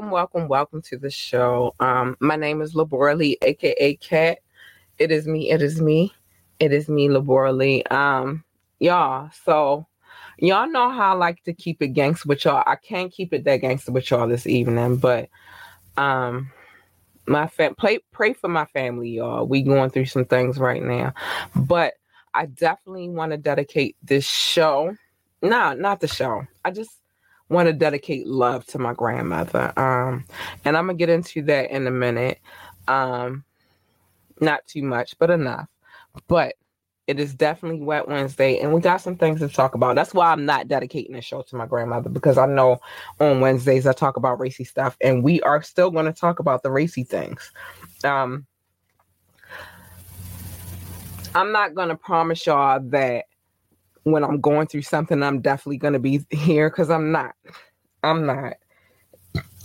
welcome, welcome, welcome to the show. Um, my name is Labora Lee, aka Cat. It is me, it is me, it is me, Labora Lee. Um, y'all, so y'all know how I like to keep it gangster with y'all. I can't keep it that gangster with y'all this evening, but um my fam pray pray for my family, y'all. We going through some things right now. But I definitely want to dedicate this show. No, not the show. I just want to dedicate love to my grandmother. Um, and I'm gonna get into that in a minute. Um, not too much, but enough. But it is definitely Wet Wednesday, and we got some things to talk about. That's why I'm not dedicating the show to my grandmother because I know on Wednesdays I talk about racy stuff, and we are still going to talk about the racy things. Um, I'm not going to promise y'all that when I'm going through something, I'm definitely going to be here because I'm not. I'm not.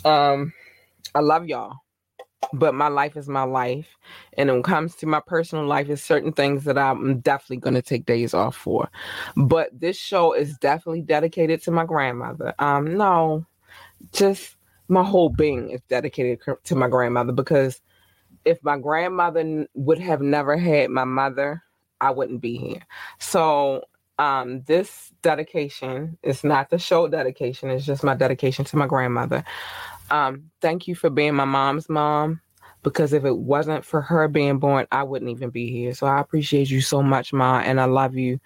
Um, I love y'all, but my life is my life. And when it comes to my personal life, it's certain things that I'm definitely going to take days off for. But this show is definitely dedicated to my grandmother. Um, no, just my whole being is dedicated to my grandmother because if my grandmother would have never had my mother, I wouldn't be here. So um, this dedication is not the show dedication, it's just my dedication to my grandmother. Um, thank you for being my mom's mom because if it wasn't for her being born, I wouldn't even be here. So I appreciate you so much, Ma, and I love you.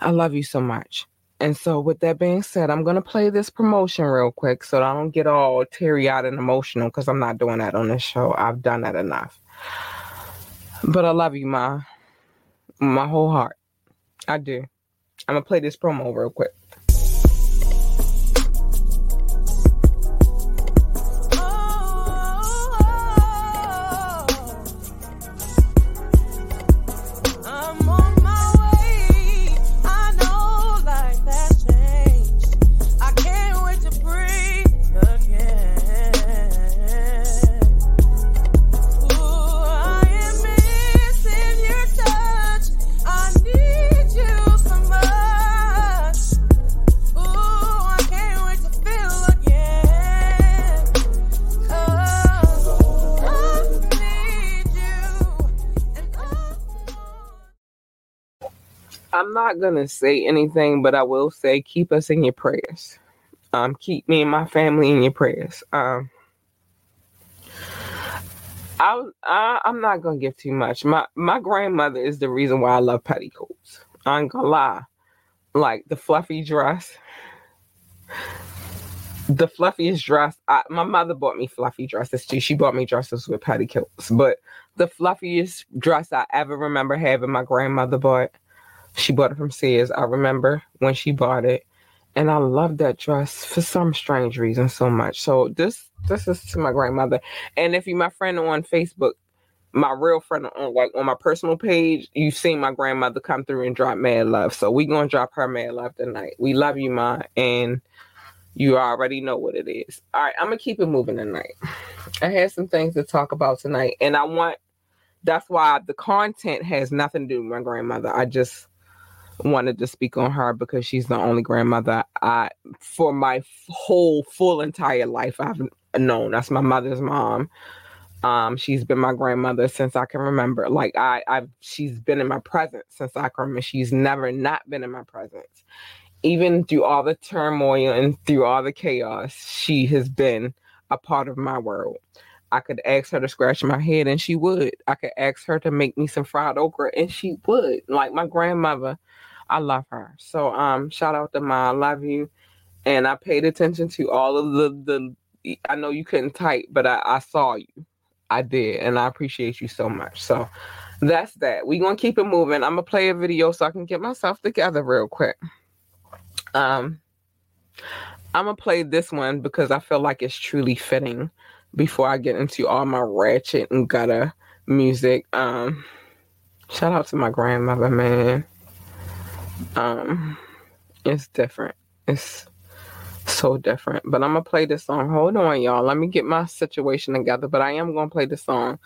I love you so much. And so, with that being said, I'm going to play this promotion real quick so I don't get all teary eyed and emotional because I'm not doing that on this show. I've done that enough. But I love you, Ma. My whole heart. I do. I'm gonna play this promo real quick. I'm not gonna say anything, but I will say keep us in your prayers. Um, keep me and my family in your prayers. Um, I, I I'm not gonna give too much. My my grandmother is the reason why I love petticoats. I ain't gonna lie, like the fluffy dress, the fluffiest dress. I, my mother bought me fluffy dresses too. She bought me dresses with petticoats, but the fluffiest dress I ever remember having, my grandmother bought she bought it from Sears. I remember when she bought it. And I love that dress for some strange reason so much. So this this is to my grandmother. And if you my friend on Facebook, my real friend on like on my personal page, you've seen my grandmother come through and drop mad love. So we gonna drop her mad love tonight. We love you, Ma, and you already know what it is. All right, I'm gonna keep it moving tonight. I had some things to talk about tonight, and I want that's why the content has nothing to do with my grandmother. I just wanted to speak on her because she's the only grandmother I, for my whole full entire life, I've known. That's my mother's mom. Um, she's been my grandmother since I can remember. Like I, I've she's been in my presence since I can remember. She's never not been in my presence. Even through all the turmoil and through all the chaos, she has been a part of my world. I could ask her to scratch my head and she would. I could ask her to make me some fried okra and she would. Like my grandmother I love her. So um shout out to Ma, I love you. And I paid attention to all of the the I know you couldn't type, but I, I saw you. I did, and I appreciate you so much. So that's that. we gonna keep it moving. I'm gonna play a video so I can get myself together real quick. Um I'm gonna play this one because I feel like it's truly fitting before I get into all my ratchet and gutter music. Um shout out to my grandmother, man um it's different. It's so different. But i'm gonna play this song. Hold on y'all. Let me get my situation together. But i am gonna play this song.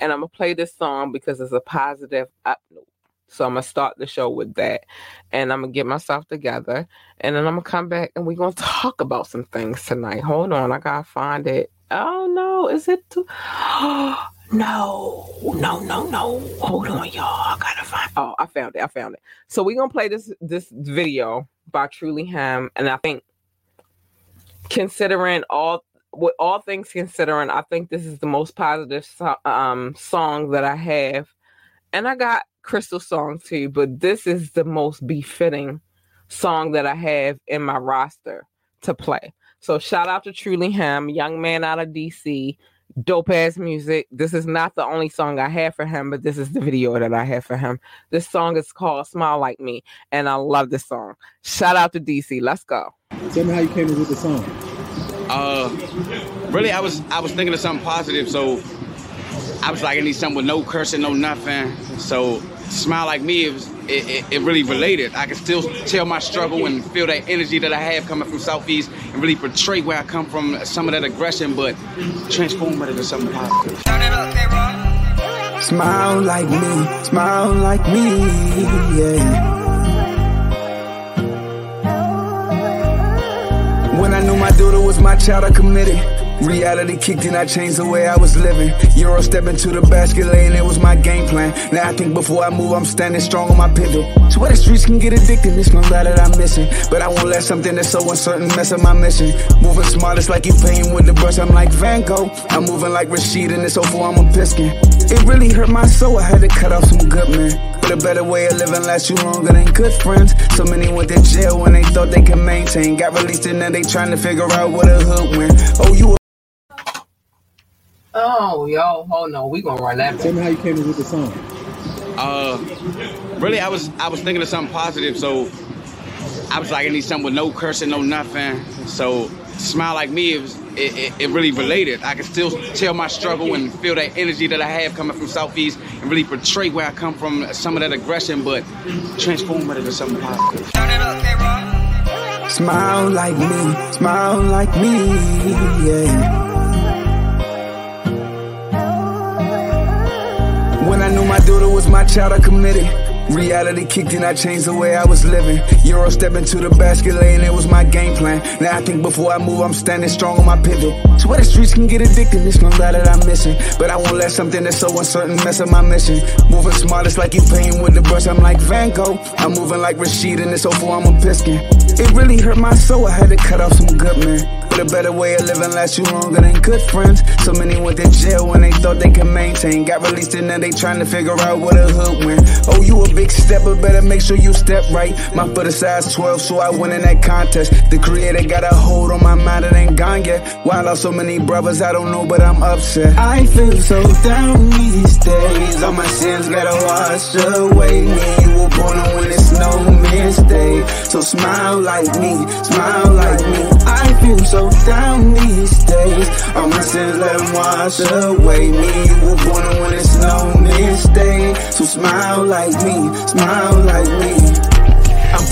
And i'm gonna play this song because it's a positive up note So I'm gonna start the show with that, and I'm gonna get myself together, and then I'm gonna come back and we're gonna talk about some things tonight. Hold on, I gotta find it. Oh no, is it too? no, no, no, no. Hold on, y'all. I gotta find. Oh, I found it. I found it. So we're gonna play this this video by Truly Ham, and I think considering all with all things considering, I think this is the most positive so- um, song that I have. And I got Crystal song too, but this is the most befitting song that I have in my roster to play. So shout out to Truly Ham, young man out of DC, dope ass music. This is not the only song I have for him, but this is the video that I have for him. This song is called Smile Like Me, and I love this song. Shout out to DC. Let's go. Tell me how you came up with the song. Uh, really, I was I was thinking of something positive, so I was like, I need something with no cursing, no nothing. So smile like me, it was it, it, it really related. I can still tell my struggle and feel that energy that I have coming from Southeast, and really portray where I come from, some of that aggression, but transform it into something positive. Smile like me, smile like me, yeah. When I knew my daughter was my child, I committed. Reality kicked in, I changed the way I was living. Euro step into the basket lane, it was my game plan. Now I think before I move, I'm standing strong on my pivot. So where the streets can get addicted, it's no lie that I'm missing. But I won't let something that's so uncertain mess up my mission. Moving smart, it's like you painting with the brush, I'm like Van Gogh. I'm moving like Rashid, and it's over, I'm a piskin. It really hurt my soul, I had to cut off some good men. But a better way of living lasts you longer than good friends. So many went to jail when they thought they could maintain. Got released and now they trying to figure out what a hood win. Oh, you Oh, yo, hold on. We gonna run that. Tell me how you came up with the song. Uh, really, I was I was thinking of something positive, so I was like, I need something with no cursing, no nothing. So smile like me, it was it, it, it, really related. I can still tell my struggle and feel that energy that I have coming from Southeast, and really portray where I come from, some of that aggression, but transform it into something positive. Smile like me, smile like me, yeah. When I knew my daughter was my child, I committed. Reality kicked in, I changed the way I was living. Euro step into the basket lane, it was my game plan. Now I think before I move, I'm standing strong on my pivot. Where the streets can get addicted, it's no lie that I'm missing. But I won't let something that's so uncertain mess up my mission. Moving smart, it's like you painting with the brush, I'm like Van Gogh. I'm moving like Rashid, and it's over, I'm a piskin. It really hurt my soul, I had to cut off some good men. But a better way of living lasts you longer than good friends. So many went to jail when they thought they could maintain. Got released and now they trying to figure out what a hood win. Oh, you a big stepper, better make sure you step right. My foot is size 12, so I win in that contest. The creator got a hold on my mind, it ain't gone yet. Why I lost so many brothers, I don't know, but I'm upset. I feel so down these days. All my sins gotta wash away. Me, you were born when it's no mistake. So smile like me, smile like me. I feel so down these days. My sins let them wash away. Me, you were born when it's no mistake. So smile like me, smile like me.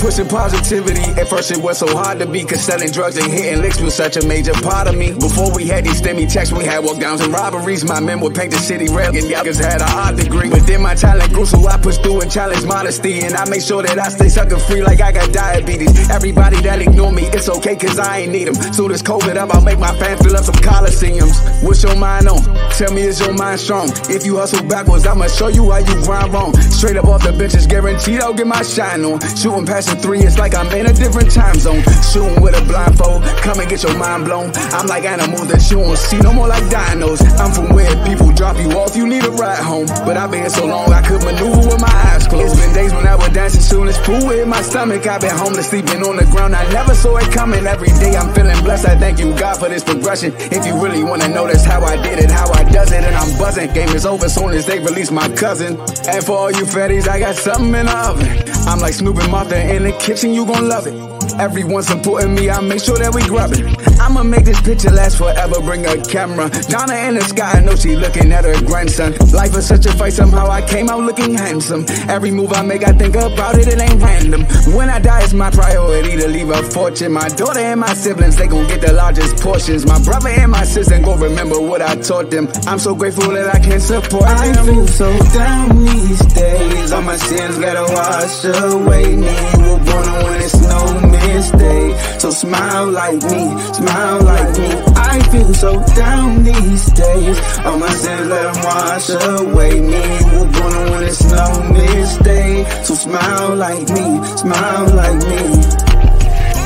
Pushing positivity. At first it was so hard to be, cause selling drugs and hitting licks was such a major part of me. Before we had these stemmy checks, we had walk downs and robberies. My men would paint the city red, and y'all had a hard degree. But then my talent grew, so I pushed through and challenged modesty. And I make sure that I stay sucker free like I got diabetes. Everybody that ignore me, it's okay, cause I ain't need them. Soon as COVID up, I'll make my fans fill up some coliseums. What's your mind on? Tell me, is your mind strong? If you hustle backwards, I'ma show you how you grind wrong. Straight up off the benches, guaranteed I'll get my shine on. Shooting passing three, it's like I'm in a different time zone. Shooting with a blindfold, come and get your mind blown. I'm like animals that you won't see no more like dinos. I'm from where people drop you off, you need a ride home. But I've been so long, I could maneuver with my eyes closed. It's been days when I was dancing, soon as pool in my stomach. I've been homeless, sleeping on the ground. I never saw it coming. Every day I'm feeling blessed. I thank you, God, for this progression. If you really wanna know, that's how I did it, how I does it, and I'm buzzing. Game is over soon as they release my cousin. And for all you fatties, I got something in the oven. I'm like Snoop and Martha in the kitchen, you gon' love it. Everyone's supporting me, I make sure that we grubbing. I'ma make this picture last forever, bring a camera. Donna in the sky, I know she looking at her grandson. Life is such a fight, somehow I came out looking handsome. Every move I make, I think about it, it ain't random. When I die, it's my priority to leave a fortune. My daughter and my siblings, they gon' get the largest portions. My brother and my sister gon' remember what I taught them. I'm so grateful that I can support I them. feel so down these days. All my sins gotta wash away. Me, we're born when it's no mistake. So smile like me, smile like me. I feel so down these days. My sins let wash away. Me, we're born when it's no mistake. So smile like me, smile like me.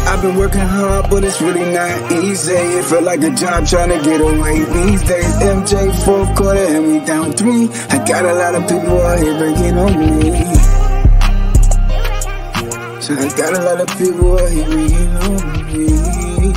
I've been working hard, but it's really not easy. It felt like a job trying to get away these days. MJ fourth quarter and we down three. I got a lot of people out here breaking on me. So I got a lot of people out here on me.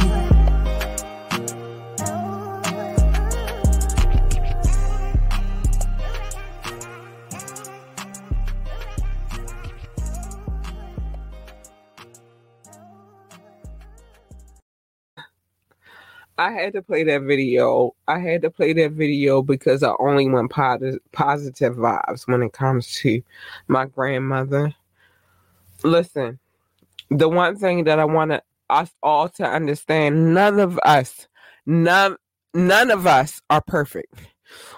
I had to play that video. I had to play that video because I only want positive vibes when it comes to my grandmother. Listen, the one thing that I want us all to understand, none of us, none, none of us are perfect.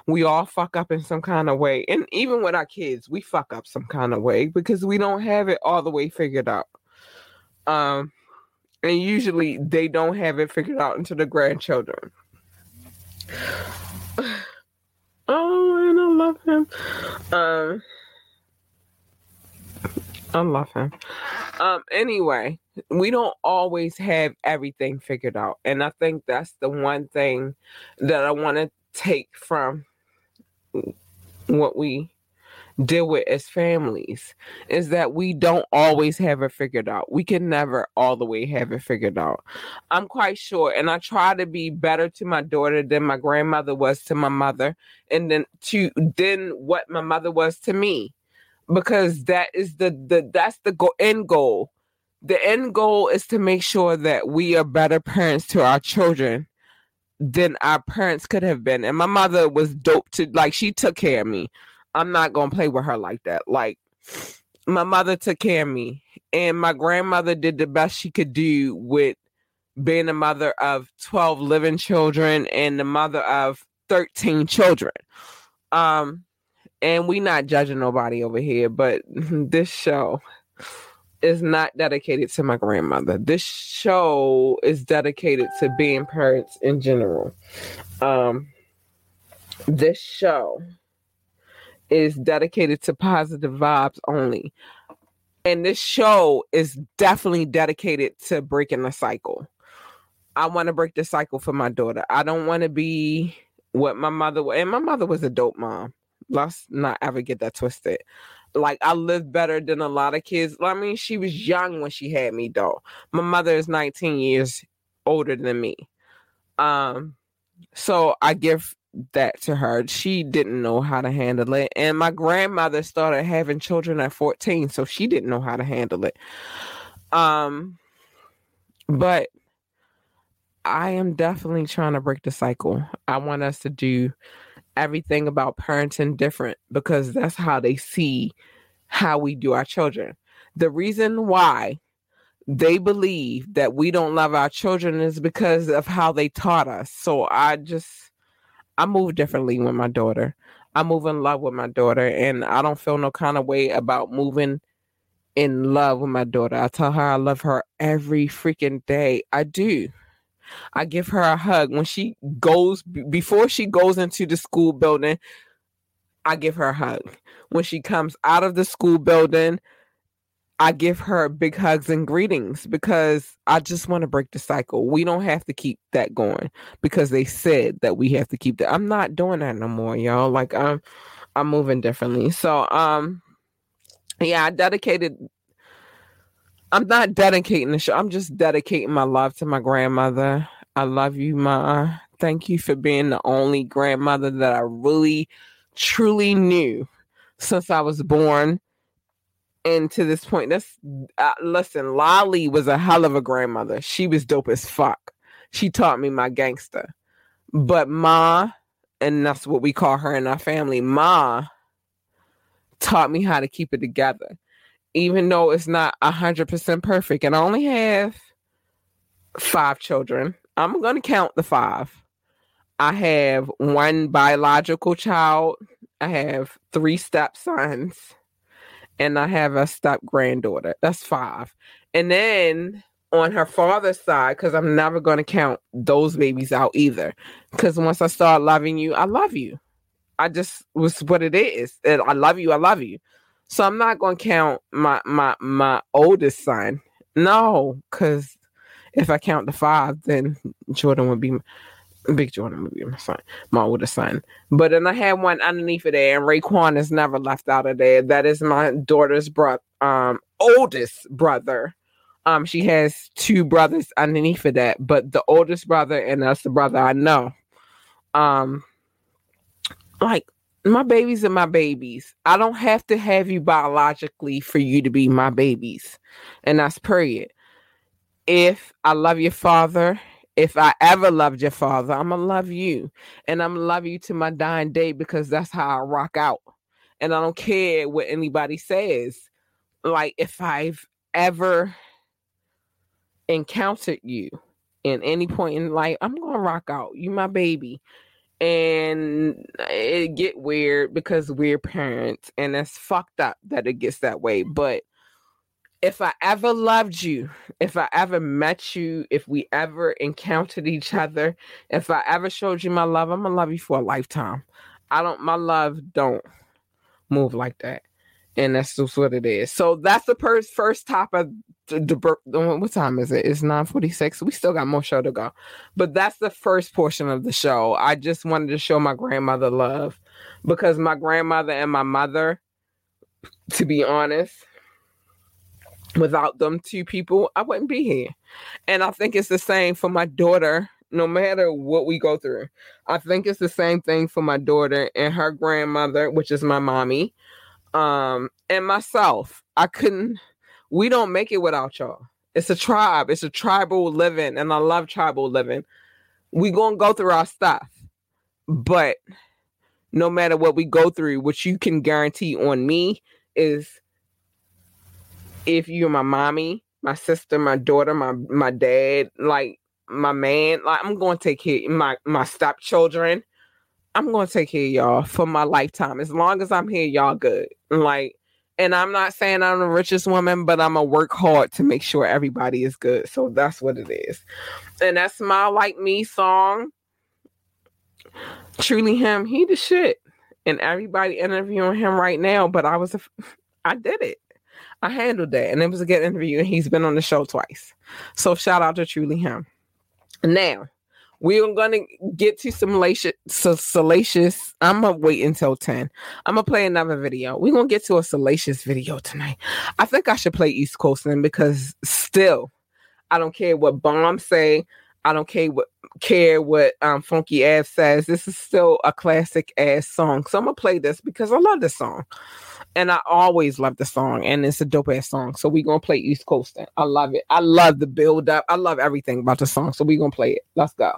We all fuck up in some kind of way. And even with our kids, we fuck up some kind of way because we don't have it all the way figured out. Um, and usually they don't have it figured out until the grandchildren. Oh, and I love him. Um, I love him. Um, anyway, we don't always have everything figured out, and I think that's the one thing that I want to take from what we deal with as families is that we don't always have it figured out. We can never all the way have it figured out. I'm quite sure, and I try to be better to my daughter than my grandmother was to my mother, and then to then what my mother was to me, because that is the the that's the go- end goal. The end goal is to make sure that we are better parents to our children than our parents could have been. And my mother was dope to like she took care of me. I'm not gonna play with her like that. Like my mother took care of me, and my grandmother did the best she could do with being a mother of 12 living children and the mother of 13 children. Um, and we not judging nobody over here, but this show is not dedicated to my grandmother. This show is dedicated to being parents in general. Um, this show is dedicated to positive vibes only. And this show is definitely dedicated to breaking the cycle. I want to break the cycle for my daughter. I don't want to be what my mother was. And my mother was a dope mom. Let's not ever get that twisted. Like I lived better than a lot of kids. I mean, she was young when she had me though. My mother is 19 years older than me. Um, so I give that to her. She didn't know how to handle it. And my grandmother started having children at 14, so she didn't know how to handle it. Um but I am definitely trying to break the cycle. I want us to do everything about parenting different because that's how they see how we do our children. The reason why they believe that we don't love our children is because of how they taught us. So I just I move differently with my daughter. I move in love with my daughter, and I don't feel no kind of way about moving in love with my daughter. I tell her I love her every freaking day. I do. I give her a hug when she goes before she goes into the school building. I give her a hug. When she comes out of the school building, I give her big hugs and greetings because I just want to break the cycle. We don't have to keep that going because they said that we have to keep that. I'm not doing that no more, y'all. Like I'm I'm moving differently. So um yeah, I dedicated I'm not dedicating the show. I'm just dedicating my love to my grandmother. I love you, Ma. Thank you for being the only grandmother that I really truly knew since I was born and to this point, that's uh, listen. Lolly was a hell of a grandmother. She was dope as fuck. She taught me my gangster. But Ma, and that's what we call her in our family, Ma taught me how to keep it together. Even though it's not a hundred percent perfect. And I only have five children. I'm gonna count the five. I have one biological child. I have three stepsons and I have a step granddaughter. That's five. And then on her father's side, because I'm never to count those babies out either. Because once I start loving you, I love you. I just was what it is. And I love you. I love you. So I'm not to count my my my oldest son. No, because if I count the five, then Jordan would be Big Jordan would be my son, my oldest son. But then I had one underneath of there, and Raekwon is never left out of there. That is my daughter's brother, um, oldest brother. Um, she has two brothers underneath of that, but the oldest brother, and that's the brother I know. Um, like my babies are my babies. I don't have to have you biologically for you to be my babies, and that's period. If I love your father if I ever loved your father, I'm gonna love you, and I'm gonna love you to my dying day because that's how I rock out. And I don't care what anybody says. Like if I've ever encountered you in any point in life, I'm gonna rock out. You my baby. And it get weird because we're parents, and it's fucked up that it gets that way. But if I ever loved you, if I ever met you, if we ever encountered each other, if I ever showed you my love, I'm gonna love you for a lifetime. I don't my love don't move like that. And that's just what it is. So that's the first first top of the, the what time is it? It's 946. We still got more show to go. But that's the first portion of the show. I just wanted to show my grandmother love because my grandmother and my mother, to be honest, without them two people, I wouldn't be here. And I think it's the same for my daughter, no matter what we go through. I think it's the same thing for my daughter and her grandmother, which is my mommy, um, and myself. I couldn't, we don't make it without y'all. It's a tribe, it's a tribal living, and I love tribal living. we gonna go through our stuff, but no matter what we go through, what you can guarantee on me is if you're my mommy, my sister, my daughter, my my dad, like my man, like I'm to take care my my stepchildren. I'm to take care of y'all for my lifetime. As long as I'm here, y'all good. Like, and I'm not saying I'm the richest woman, but I'm gonna work hard to make sure everybody is good. So that's what it is. And that smile like me song. Truly him, he the shit. And everybody interviewing him right now, but I was a, I did it. I handled that, and it was a good interview. And he's been on the show twice. So shout out to truly him. Now we're gonna get to some salacious, salacious. I'm gonna wait until 10. I'm gonna play another video. We're gonna get to a salacious video tonight. I think I should play East Coastin' because still, I don't care what bombs say. I don't care what care what um, Funky Ass says. This is still a classic ass song. So I'm gonna play this because I love this song and I always love the song, and it's a dope ass song. So we gonna play East Coast. I love it. I love the build up. I love everything about the song. So we gonna play it. Let's go.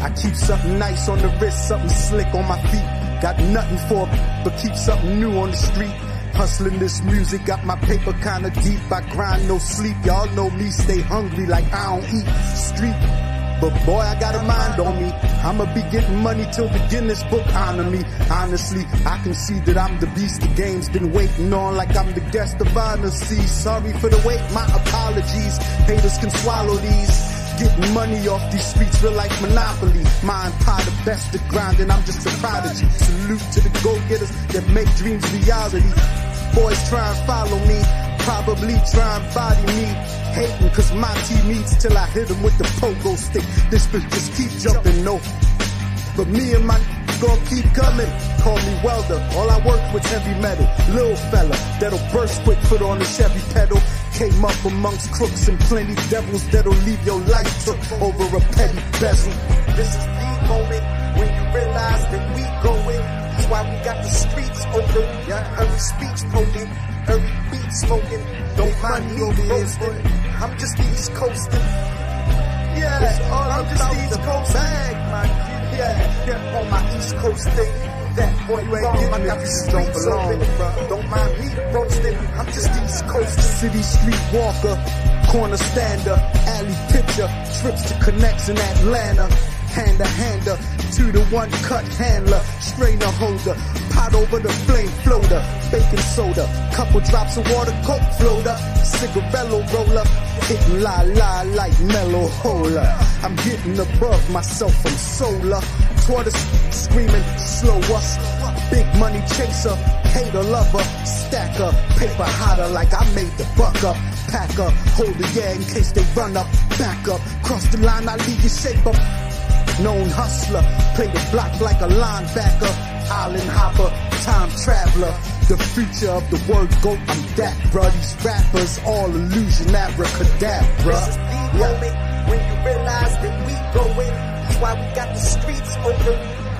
I keep something nice on the wrist, something slick on my feet. Got nothing for, but keep something new on the street. Hustling this music, got my paper kinda deep. I grind no sleep. Y'all know me, stay hungry like I don't eat. Street but boy, I got a mind on me. I'ma be getting money till the Guinness book honor me. Honestly, I can see that I'm the beast the game's been waiting on like I'm the guest of honor. See, sorry for the wait, my apologies. Haters can swallow these. Getting money off these streets feel like monopoly. My empire the best of grinding, I'm just a prodigy. Salute to the go-getters that make dreams reality. Boys try and follow me, probably try and body me hating cause my team eats till I hit with the pogo stick. This bitch just keep jumping, no. But me and my gon' keep coming. Call me welder, all I work with heavy metal. Little fella, that'll burst quick, foot on the Chevy pedal. Came up amongst crooks and plenty devils that'll leave your life took over a petty bezel. This is the moment when you realize that we going. That's why we got the streets open. Yeah, every speech potent. Every beat smoking, don't mind me roasting. I'm just East Coasting. Yeah, I'm just East Coast. Bag, man. Yeah, yeah, on my East Coast thing. That boy you ain't getting I got the streets open. Don't mind me roasting. I'm just East Coast. City street walker, corner stander, alley pitcher, trips to connects in Atlanta. Hand to hander, to the one cut handler, strainer holder, pot over the flame floater, baking soda, couple drops of water, coke floater, cigarello roller, hitting la la like mellow hola. I'm getting above myself from solar, toward screaming us, big money chaser, hater lover, stacker, paper hotter like I made the buck up. Pack up, hold the yeah in case they run up, back up, cross the line, I leave you shape up known hustler. Play the block like a linebacker, island hopper, time traveler. The future of the word goat, I'm that, bruh. These rappers, all illusion, abracadabra. This is the moment when you realize that we going. Why we got the streets open.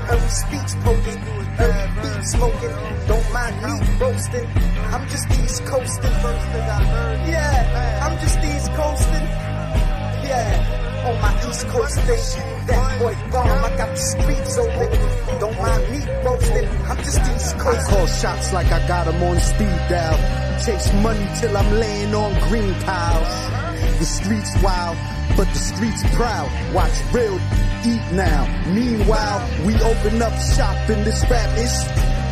Every speech poking, every beat smoking. Don't mind me roasting. I'm just East Coasting. Yeah, I'm just East Coasting. Yeah, on my East Coast station, That boy bomb, I got the streets open. Don't mind me roasting. I'm just East Coast. I call shots like I got 'em on speed dial. Chase money till I'm laying on green piles. The streets wild, but the streets proud. Watch real eat now. Meanwhile, we open up shop in this rap is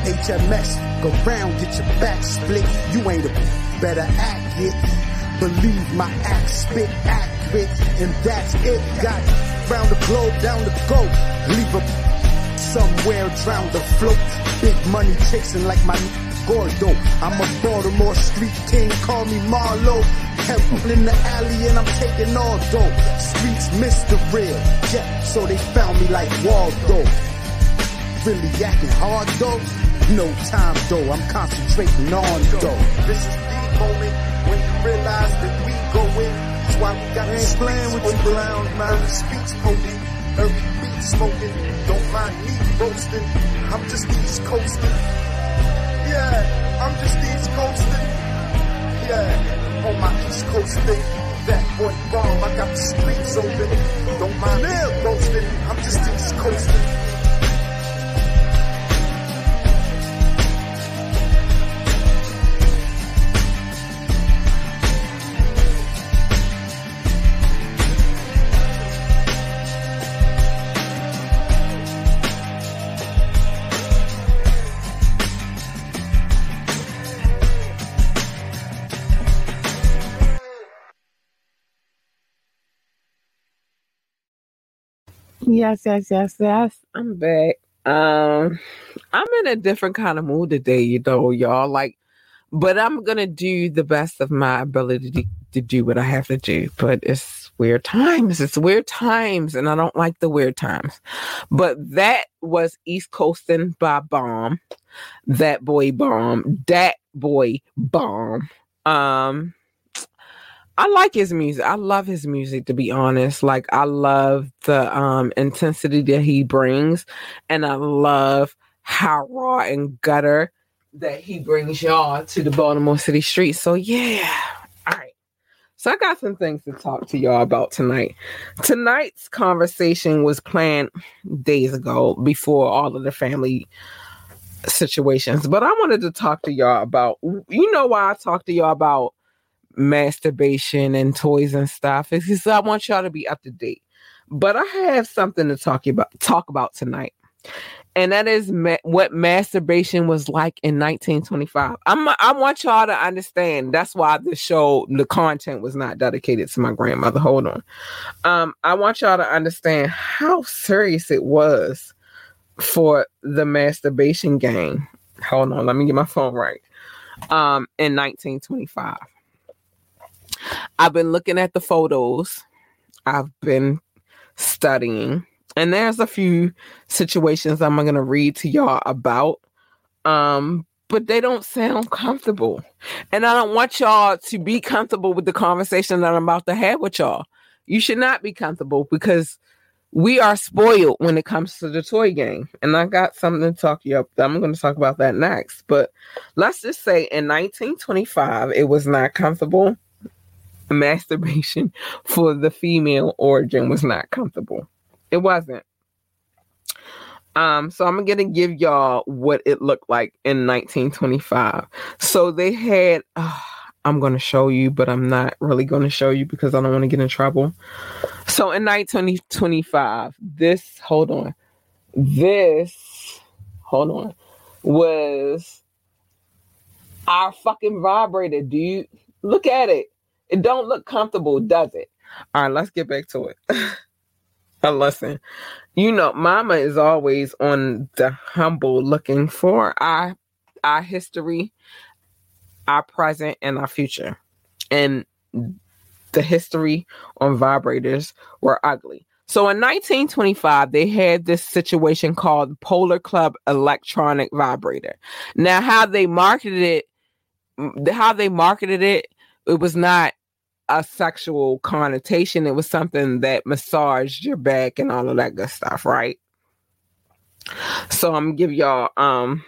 HMS. Go round, get your back split. You ain't a better act it. Believe my act spit accurate, and that's it. Got round the globe, down the go. Leave a somewhere drown the float. Big money chasing like my Gordo. I'm a Baltimore street king, call me Marlo. Helpful in the alley and I'm taking all dough. Streets miss the real, yeah, so they found me like Waldo. Really acting hard though? No time though, I'm concentrating on dough. This is the moment when you realize that we going. That's why we got the ain't playing with you open. clowns, man. Speech poking, every beat smoking. Don't mind me roasting. I'm just East Coasting. Yeah, I'm just East Coasting. Yeah, on my East Coast thing. That boy bomb, I got the streets open. Don't mind me roasting. I'm just East Coasting. Yes, yes, yes, yes. I'm back. Um, I'm in a different kind of mood today, you know, y'all. Like, but I'm gonna do the best of my ability to, to do what I have to do. But it's weird times. It's weird times, and I don't like the weird times. But that was East Coasting by Bomb. That boy bomb. That boy bomb. Um, I like his music. I love his music to be honest. Like I love the um intensity that he brings and I love how raw and gutter that he brings y'all to the Baltimore City streets. So yeah. All right. So I got some things to talk to y'all about tonight. Tonight's conversation was planned days ago before all of the family situations, but I wanted to talk to y'all about you know why I talk to y'all about masturbation and toys and stuff. It's because I want y'all to be up to date. But I have something to talk about talk about tonight. And that is ma- what masturbation was like in 1925. I'm I want y'all to understand. That's why the show, the content was not dedicated to my grandmother. Hold on. Um, I want y'all to understand how serious it was for the masturbation game. Hold on, let me get my phone right. Um, in 1925. I've been looking at the photos. I've been studying. And there's a few situations I'm going to read to y'all about. Um, but they don't sound comfortable. And I don't want y'all to be comfortable with the conversation that I'm about to have with y'all. You should not be comfortable because we are spoiled when it comes to the toy game. And I got something to talk you up. I'm going to talk about that next. But let's just say in 1925, it was not comfortable. Masturbation for the female origin was not comfortable. It wasn't. Um, so I'm gonna give y'all what it looked like in 1925. So they had. Uh, I'm gonna show you, but I'm not really gonna show you because I don't want to get in trouble. So in 1925, this hold on, this hold on was our fucking vibrator, dude. Look at it. It don't look comfortable, does it? All right, let's get back to it. a lesson. You know, mama is always on the humble looking for our our history, our present, and our future. And the history on vibrators were ugly. So in 1925, they had this situation called Polar Cub Electronic Vibrator. Now, how they marketed it, how they marketed it, it was not a sexual connotation. It was something that massaged your back and all of that good stuff, right? So I'm gonna give y'all um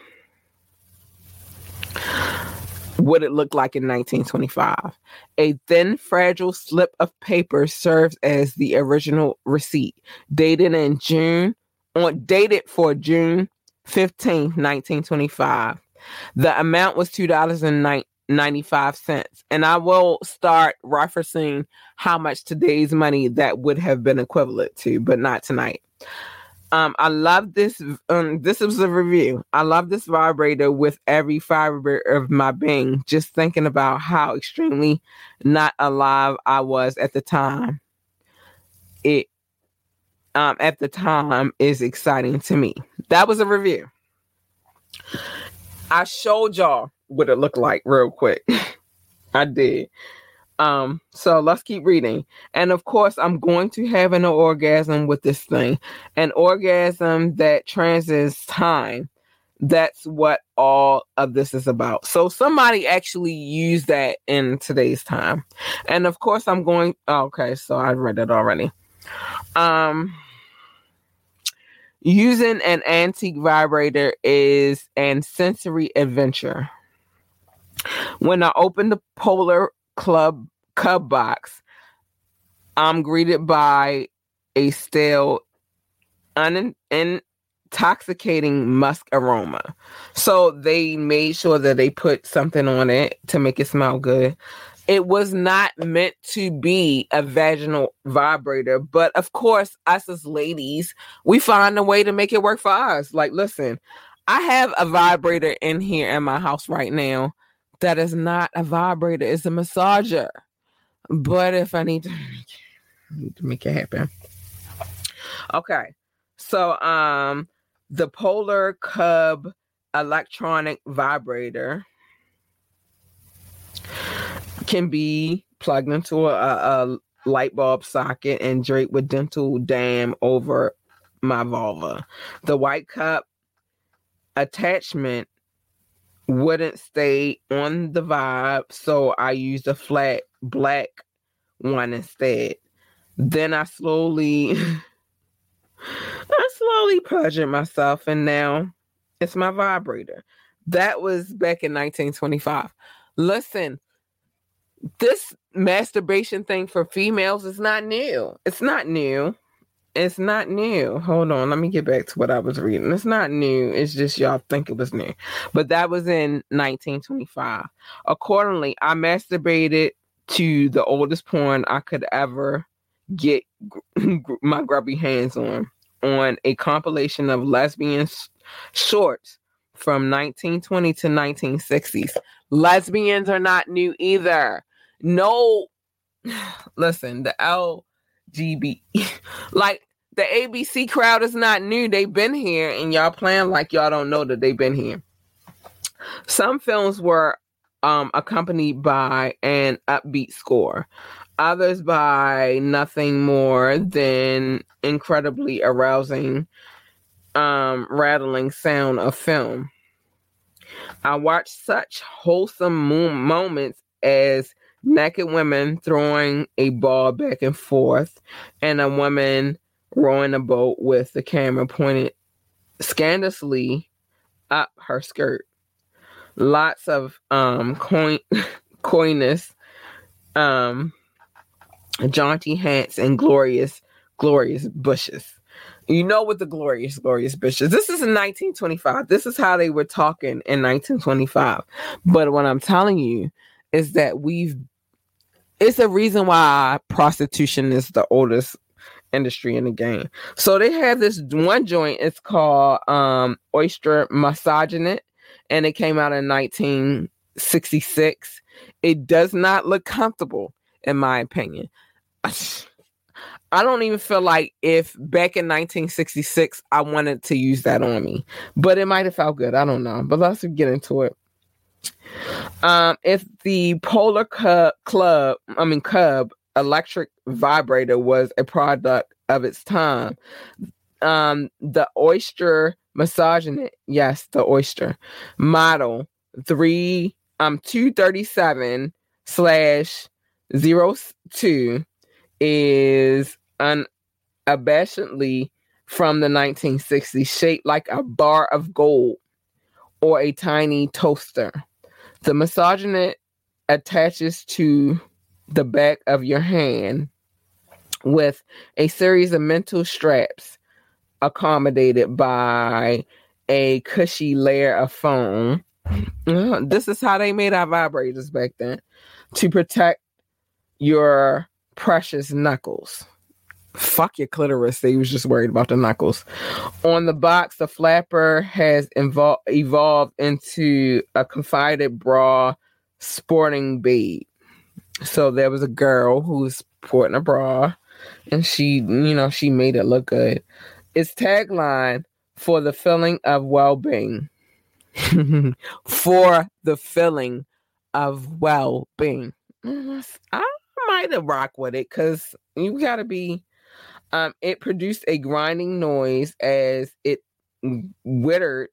what it looked like in 1925. A thin, fragile slip of paper serves as the original receipt, dated in June on dated for June 15, 1925. The amount was two dollars and 95 cents. And I will start referencing how much today's money that would have been equivalent to, but not tonight. Um, I love this. Um, this was a review. I love this vibrator with every fiber of my being, just thinking about how extremely not alive I was at the time. It um at the time is exciting to me. That was a review. I showed y'all what it looked like real quick. I did. Um, so let's keep reading. And of course, I'm going to have an orgasm with this thing. An orgasm that transcends time. That's what all of this is about. So somebody actually used that in today's time. And of course, I'm going okay, so I read it already. Um using an antique vibrator is an sensory adventure. When I open the Polar Club Cub box, I'm greeted by a stale, un- intoxicating musk aroma. So they made sure that they put something on it to make it smell good. It was not meant to be a vaginal vibrator, but of course, us as ladies, we find a way to make it work for us. Like, listen, I have a vibrator in here in my house right now that is not a vibrator, it's a massager. But if I need to, need to make it happen. Okay. So um the Polar Cub electronic vibrator can be plugged into a, a light bulb socket and draped with dental dam over my vulva. The white cup attachment wouldn't stay on the vibe, so I used a flat black one instead. Then I slowly I slowly purged myself and now it's my vibrator. That was back in 1925. Listen, this masturbation thing for females is not new. It's not new. It's not new. Hold on, let me get back to what I was reading. It's not new. It's just y'all think it was new. But that was in 1925. Accordingly, I masturbated to the oldest porn I could ever get my grubby hands on on a compilation of lesbian shorts from 1920 to 1960s. Lesbians are not new either. No, listen, the LGB, like the ABC crowd is not new. They've been here, and y'all playing like y'all don't know that they've been here. Some films were um, accompanied by an upbeat score, others by nothing more than incredibly arousing, um, rattling sound of film. I watched such wholesome mo- moments as naked women throwing a ball back and forth and a woman rowing a boat with the camera pointed scandalously up her skirt. Lots of um coin coyness, um jaunty hats and glorious, glorious bushes. You know what the glorious, glorious bushes. This is in 1925. This is how they were talking in 1925. But what I'm telling you is that we've it's a reason why prostitution is the oldest industry in the game. So they have this one joint, it's called um Oyster Misogynist, and it came out in 1966. It does not look comfortable, in my opinion. I don't even feel like if back in 1966 I wanted to use that on me, but it might have felt good. I don't know. But let's get into it. Um, if the Polar Cub Club, I mean Cub electric vibrator was a product of its time, um, the Oyster Misogynist, yes, the Oyster model three um two thirty seven slash zero two is unabashedly from the 1960s, shaped like a bar of gold or a tiny toaster. The misogynist attaches to the back of your hand with a series of mental straps accommodated by a cushy layer of foam. Uh, this is how they made our vibrators back then to protect your precious knuckles. Fuck your clitoris. They was just worried about the knuckles. On the box, the flapper has evol- evolved into a confided bra sporting babe. So there was a girl who was sporting a bra and she, you know, she made it look good. Its tagline for the feeling of well being. for the feeling of well being. I might have rock with it because you gotta be um it produced a grinding noise as it withered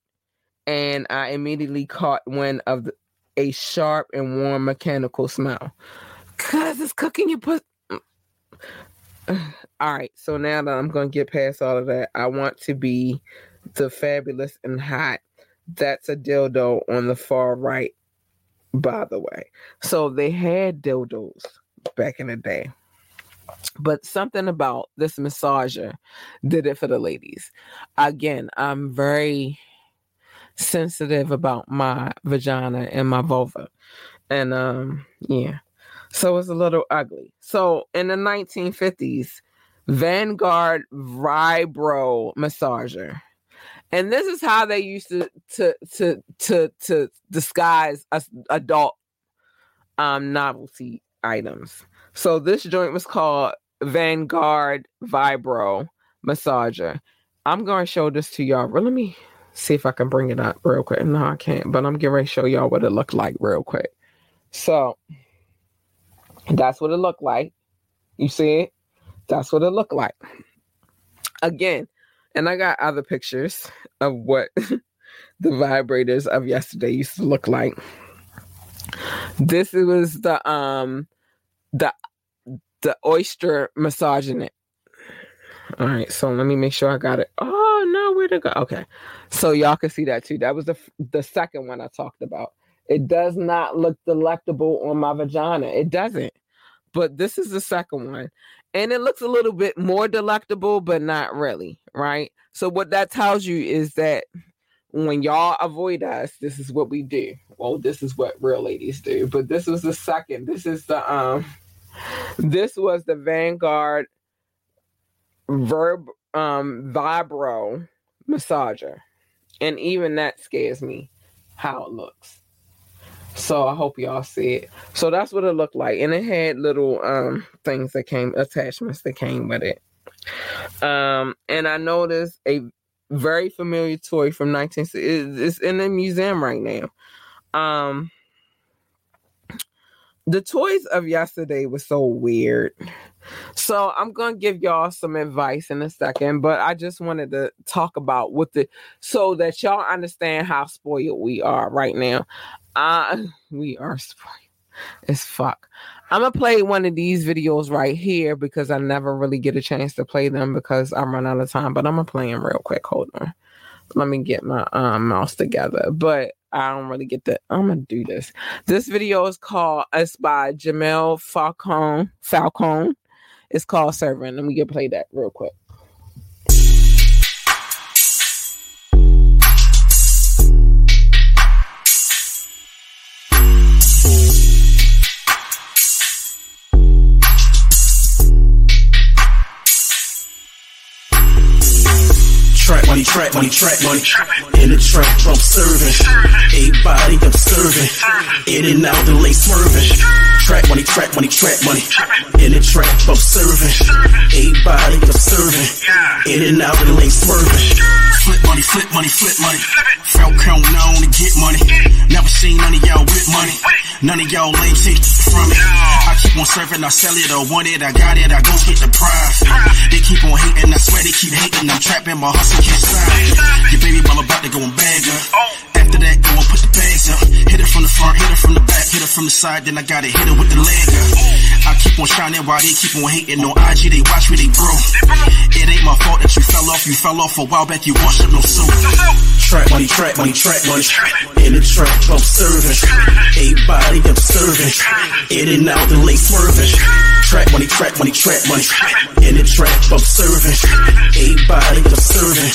and I immediately caught one of the, a sharp and warm mechanical smell. Cause it's cooking your pussy. All right, so now that I'm gonna get past all of that, I want to be the fabulous and hot. That's a dildo on the far right, by the way. So they had dildos back in the day. But something about this massager did it for the ladies. Again, I'm very sensitive about my vagina and my vulva. And um yeah. So it's a little ugly. So in the 1950s, Vanguard Vibro massager. And this is how they used to to to to to disguise adult um novelty items. So this joint was called Vanguard Vibro Massager. I'm going to show this to y'all. Let me see if I can bring it up real quick. No, I can't, but I'm ready to show y'all what it looked like real quick. So that's what it looked like. You see it? That's what it looked like. Again, and I got other pictures of what the vibrators of yesterday used to look like. This was the um the the oyster misogynist. All right, so let me make sure I got it. Oh no, where to go? Okay, so y'all can see that too. That was the the second one I talked about. It does not look delectable on my vagina. It doesn't. But this is the second one, and it looks a little bit more delectable, but not really, right? So what that tells you is that when y'all avoid us, this is what we do. Well, this is what real ladies do. But this was the second. This is the um this was the Vanguard Verb um Vibro massager. And even that scares me how it looks. So I hope y'all see it. So that's what it looked like. And it had little um things that came attachments that came with it. Um and I noticed a very familiar toy from 19 it's in the museum right now. Um the toys of yesterday was so weird. So I'm gonna give y'all some advice in a second, but I just wanted to talk about what the so that y'all understand how spoiled we are right now. Uh we are spoiled as fuck. I'm gonna play one of these videos right here because I never really get a chance to play them because I run out of time. But I'm gonna play them real quick. Hold on. Let me get my um, mouse together. But I don't really get that. I'm gonna do this. This video is called. It's by Jamel Falcone. Falcone. It's called Servant. Let me get play that real quick. Track money, track money, track money. In the trap, I'm serving. Everybody, I'm serving. In and out, the late swerving. Track money, track money, track money. In the trap, I'm serving. Everybody, I'm serving. In and out, the late swerving. Flip money, flip money, flip money. Count known to get money. Never seen none of y'all with money. None of y'all lame take from me. I keep on serving, I sell it I want it, I got it, I go get the profit. They keep on hating, I swear they keep hating. I'm trapping my hustle can't. Your baby mama about to go and bag her. After that, go and put bags up. Uh, hit it from the front, hit it from the back, hit it from the side, then I gotta hit it with the leg up. I keep on shining while they keep on hating on IG. They watch me, they bro. It ain't my fault that you fell off. You fell off a while back. You washed up no soap. Track money, track money, track money. In the trap, I'm serving. Everybody, I'm serving. In and out, the late swerving. Track money, track money, track money. In the trap, I'm serving. Everybody, I'm serving.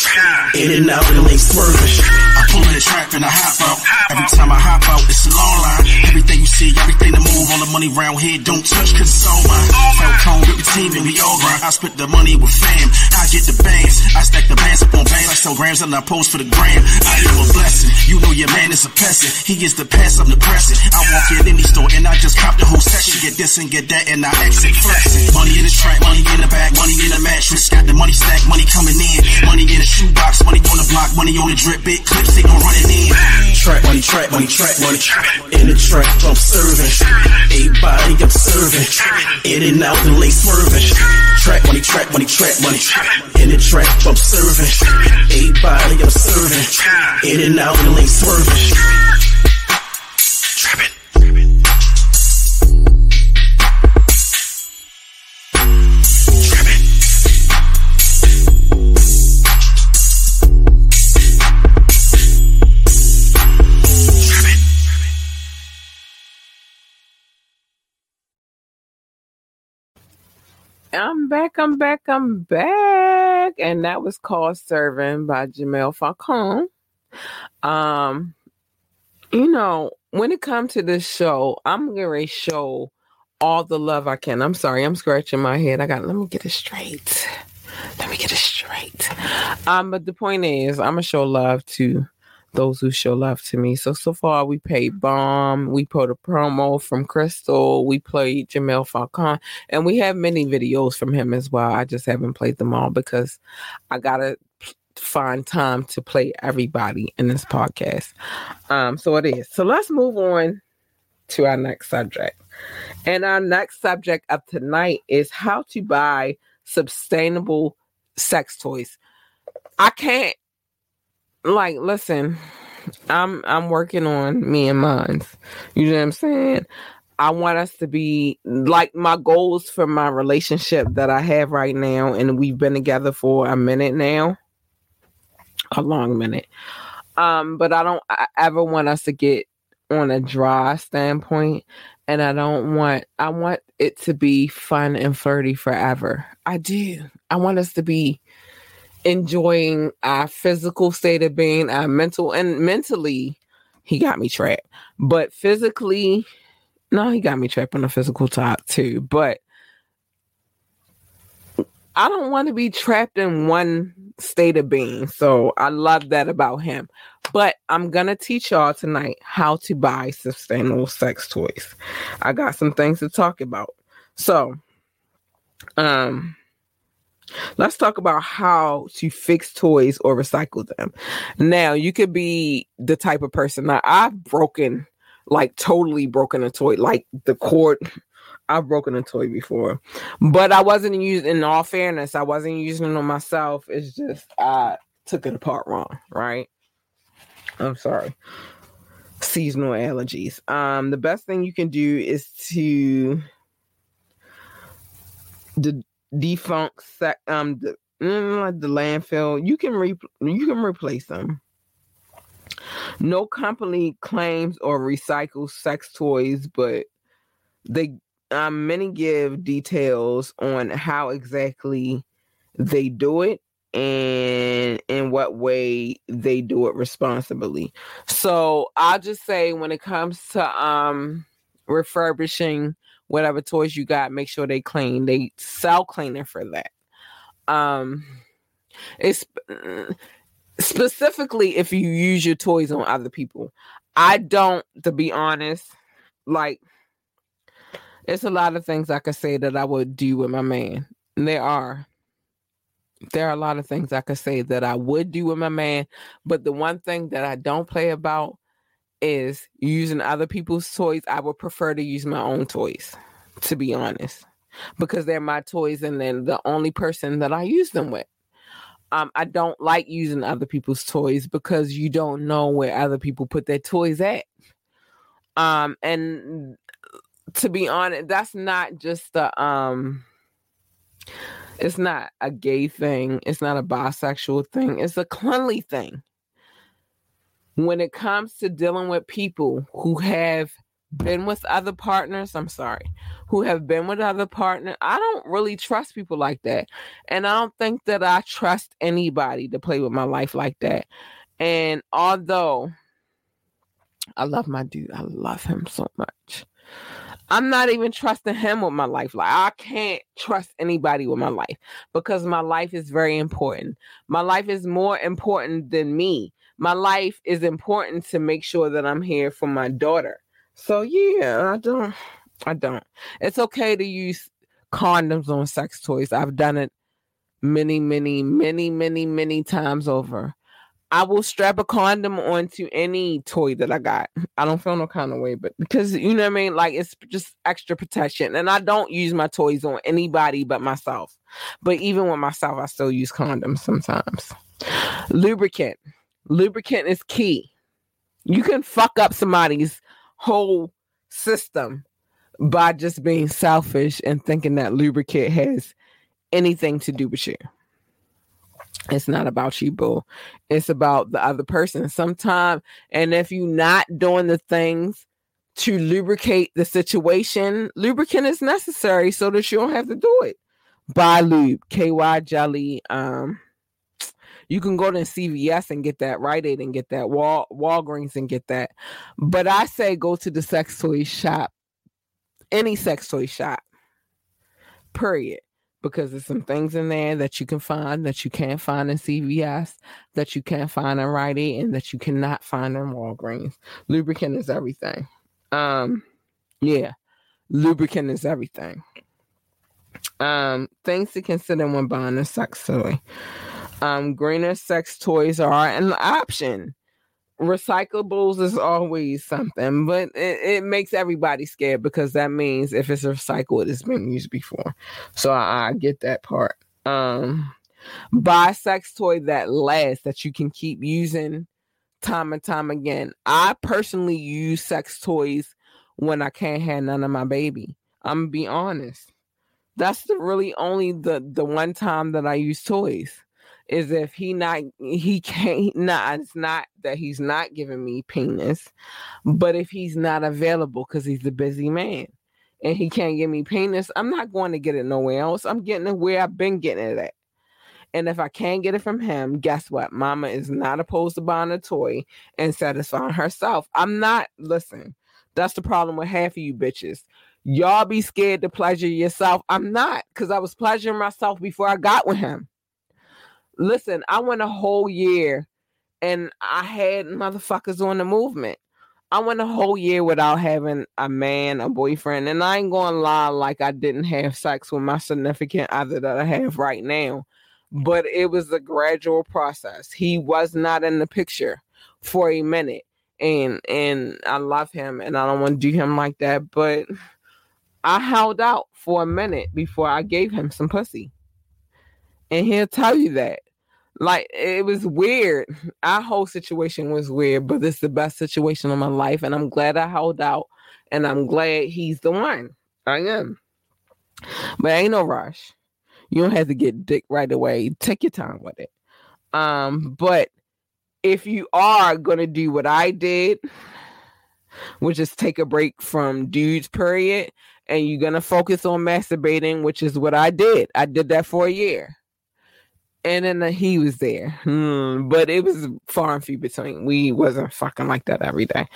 In and out, the late swerving. I pull in the trap and I hop out. Every time I hop out, it's a long line. Everything you see, everything to move, all the money round here, don't touch, cause it's all mine. Falcone with the team and we all grind. I split the money with fam. I get the bands. I stack the bands up on bands. I sell grams and I post for the gram. I am a blessing. You know your man is a peasant. He gets the pass, I'm the present. I walk in any store and I just cop the whole section. Get this and get that and I exit flexing. Money in the trap, money in the bag, money in the mattress. Got the money stack, money coming in. Money in the shoebox, money on the block, money on the drip. Big clips, they gon' run it in. Track money, track money, track money. In the trap, I'm serving. Everybody, I'm serving. In and out, the late swerving. Track money, track money, track money. In the trap, I'm serving. Everybody, I'm serving. In and out, the late swerving. Trapping. I'm back, I'm back, I'm back. And that was called Serving by Jamel Falcone. Um, you know, when it comes to this show, I'm gonna show all the love I can. I'm sorry, I'm scratching my head. I got let me get it straight. Let me get it straight. Um, but the point is, I'm gonna show love to those who show love to me. So so far we paid Bomb, we put a promo from Crystal, we played Jamel Falcon, and we have many videos from him as well. I just haven't played them all because I gotta find time to play everybody in this podcast. Um, so it is. So let's move on to our next subject. And our next subject of tonight is how to buy sustainable sex toys. I can't like listen, I'm I'm working on me and mine. You know what I'm saying? I want us to be like my goals for my relationship that I have right now, and we've been together for a minute now, a long minute. Um, but I don't I ever want us to get on a dry standpoint, and I don't want I want it to be fun and flirty forever. I do. I want us to be enjoying our physical state of being, our mental and mentally, he got me trapped. But physically, no, he got me trapped on the physical top too. But I don't want to be trapped in one state of being. So I love that about him. But I'm gonna teach y'all tonight how to buy sustainable sex toys. I got some things to talk about. So um let's talk about how to fix toys or recycle them. Now, you could be the type of person that I've broken, like totally broken a toy, like the cord. I've broken a toy before, but I wasn't using. In all fairness, I wasn't using it on myself. It's just I took it apart wrong, right? I'm sorry. Seasonal allergies. Um, the best thing you can do is to the defunct sec, um the, mm, the landfill. You can re you can replace them. No company claims or recycles sex toys, but they um, many give details on how exactly they do it and in what way they do it responsibly. So I'll just say when it comes to um refurbishing whatever toys you got, make sure they clean. They sell cleaner for that. Um it's specifically if you use your toys on other people. I don't to be honest, like it's a lot of things I could say that I would do with my man. And there are there are a lot of things I could say that I would do with my man, but the one thing that I don't play about is using other people's toys. I would prefer to use my own toys, to be honest, because they're my toys and then the only person that I use them with. Um, I don't like using other people's toys because you don't know where other people put their toys at. Um, and to be honest, that's not just the um it's not a gay thing. It's not a bisexual thing. It's a cleanly thing. When it comes to dealing with people who have been with other partners, I'm sorry, who have been with other partners, I don't really trust people like that. And I don't think that I trust anybody to play with my life like that. And although I love my dude, I love him so much. I'm not even trusting him with my life. Like I can't trust anybody with my life because my life is very important. My life is more important than me. My life is important to make sure that I'm here for my daughter. So yeah, I don't I don't. It's okay to use condoms on sex toys. I've done it many, many, many, many, many times over. I will strap a condom onto any toy that I got. I don't feel no kind of way, but because you know what I mean, like it's just extra protection. And I don't use my toys on anybody but myself. But even with myself, I still use condoms sometimes. Lubricant. Lubricant is key. You can fuck up somebody's whole system by just being selfish and thinking that lubricant has anything to do with you. It's not about you, boo. It's about the other person. Sometimes, and if you're not doing the things to lubricate the situation, lubricant is necessary so that you don't have to do it. Buy lube, KY jelly. Um, you can go to CVS and get that, Rite Aid and get that, Wal Walgreens and get that. But I say go to the sex toy shop, any sex toy shop. Period because there's some things in there that you can find that you can't find in CVS, that you can't find in Rite Aid, and that you cannot find in Walgreens. Lubricant is everything. Um, yeah, lubricant is everything. Um, things to consider when buying a sex toy. Um, greener sex toys are an option recyclables is always something, but it, it, makes everybody scared because that means if it's a recycled, it's been used before. So I, I get that part. Um, buy sex toy that lasts that you can keep using time and time again. I personally use sex toys when I can't have none of my baby. I'm gonna be honest. That's the really only the the one time that I use toys is if he not he can't not it's not that he's not giving me penis, but if he's not available because he's a busy man and he can't give me penis, I'm not going to get it nowhere else. I'm getting it where I've been getting it at. And if I can't get it from him, guess what? Mama is not opposed to buying a toy and satisfying herself. I'm not, listen, that's the problem with half of you bitches. Y'all be scared to pleasure yourself. I'm not, because I was pleasuring myself before I got with him. Listen, I went a whole year and I had motherfuckers on the movement. I went a whole year without having a man, a boyfriend, and I ain't gonna lie like I didn't have sex with my significant other that I have right now. But it was a gradual process. He was not in the picture for a minute. And and I love him and I don't want to do him like that. But I held out for a minute before I gave him some pussy. And he'll tell you that. Like it was weird. Our whole situation was weird, but it's the best situation of my life. And I'm glad I held out. And I'm glad he's the one. I am. But ain't no rush. You don't have to get dick right away. Take your time with it. Um, but if you are gonna do what I did, which is take a break from dudes, period, and you're gonna focus on masturbating, which is what I did. I did that for a year. And then he was there. Hmm, but it was far and few between. We wasn't fucking like that every day.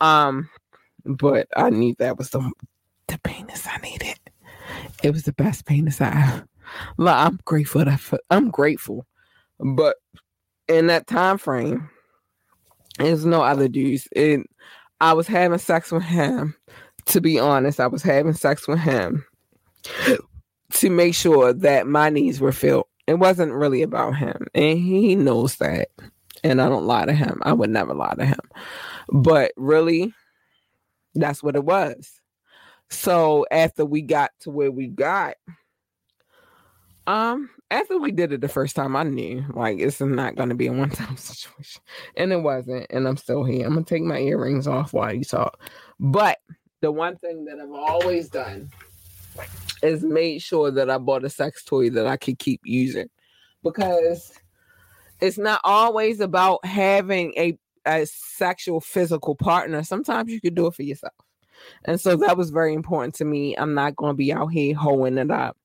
Um, but I knew that was the the penis I needed. It was the best penis I. Look, I'm grateful that I'm grateful. But in that time frame, there's no other dudes. It I was having sex with him. To be honest, I was having sex with him to make sure that my needs were filled. It wasn't really about him, and he knows that. And I don't lie to him. I would never lie to him. But really, that's what it was. So after we got to where we got, um, after we did it the first time, I knew like it's not going to be a one time situation, and it wasn't. And I'm still here. I'm gonna take my earrings off while you talk. But the one thing that I've always done is made sure that I bought a sex toy that I could keep using because it's not always about having a a sexual physical partner. Sometimes you could do it for yourself. And so that was very important to me. I'm not going to be out here hoeing it up.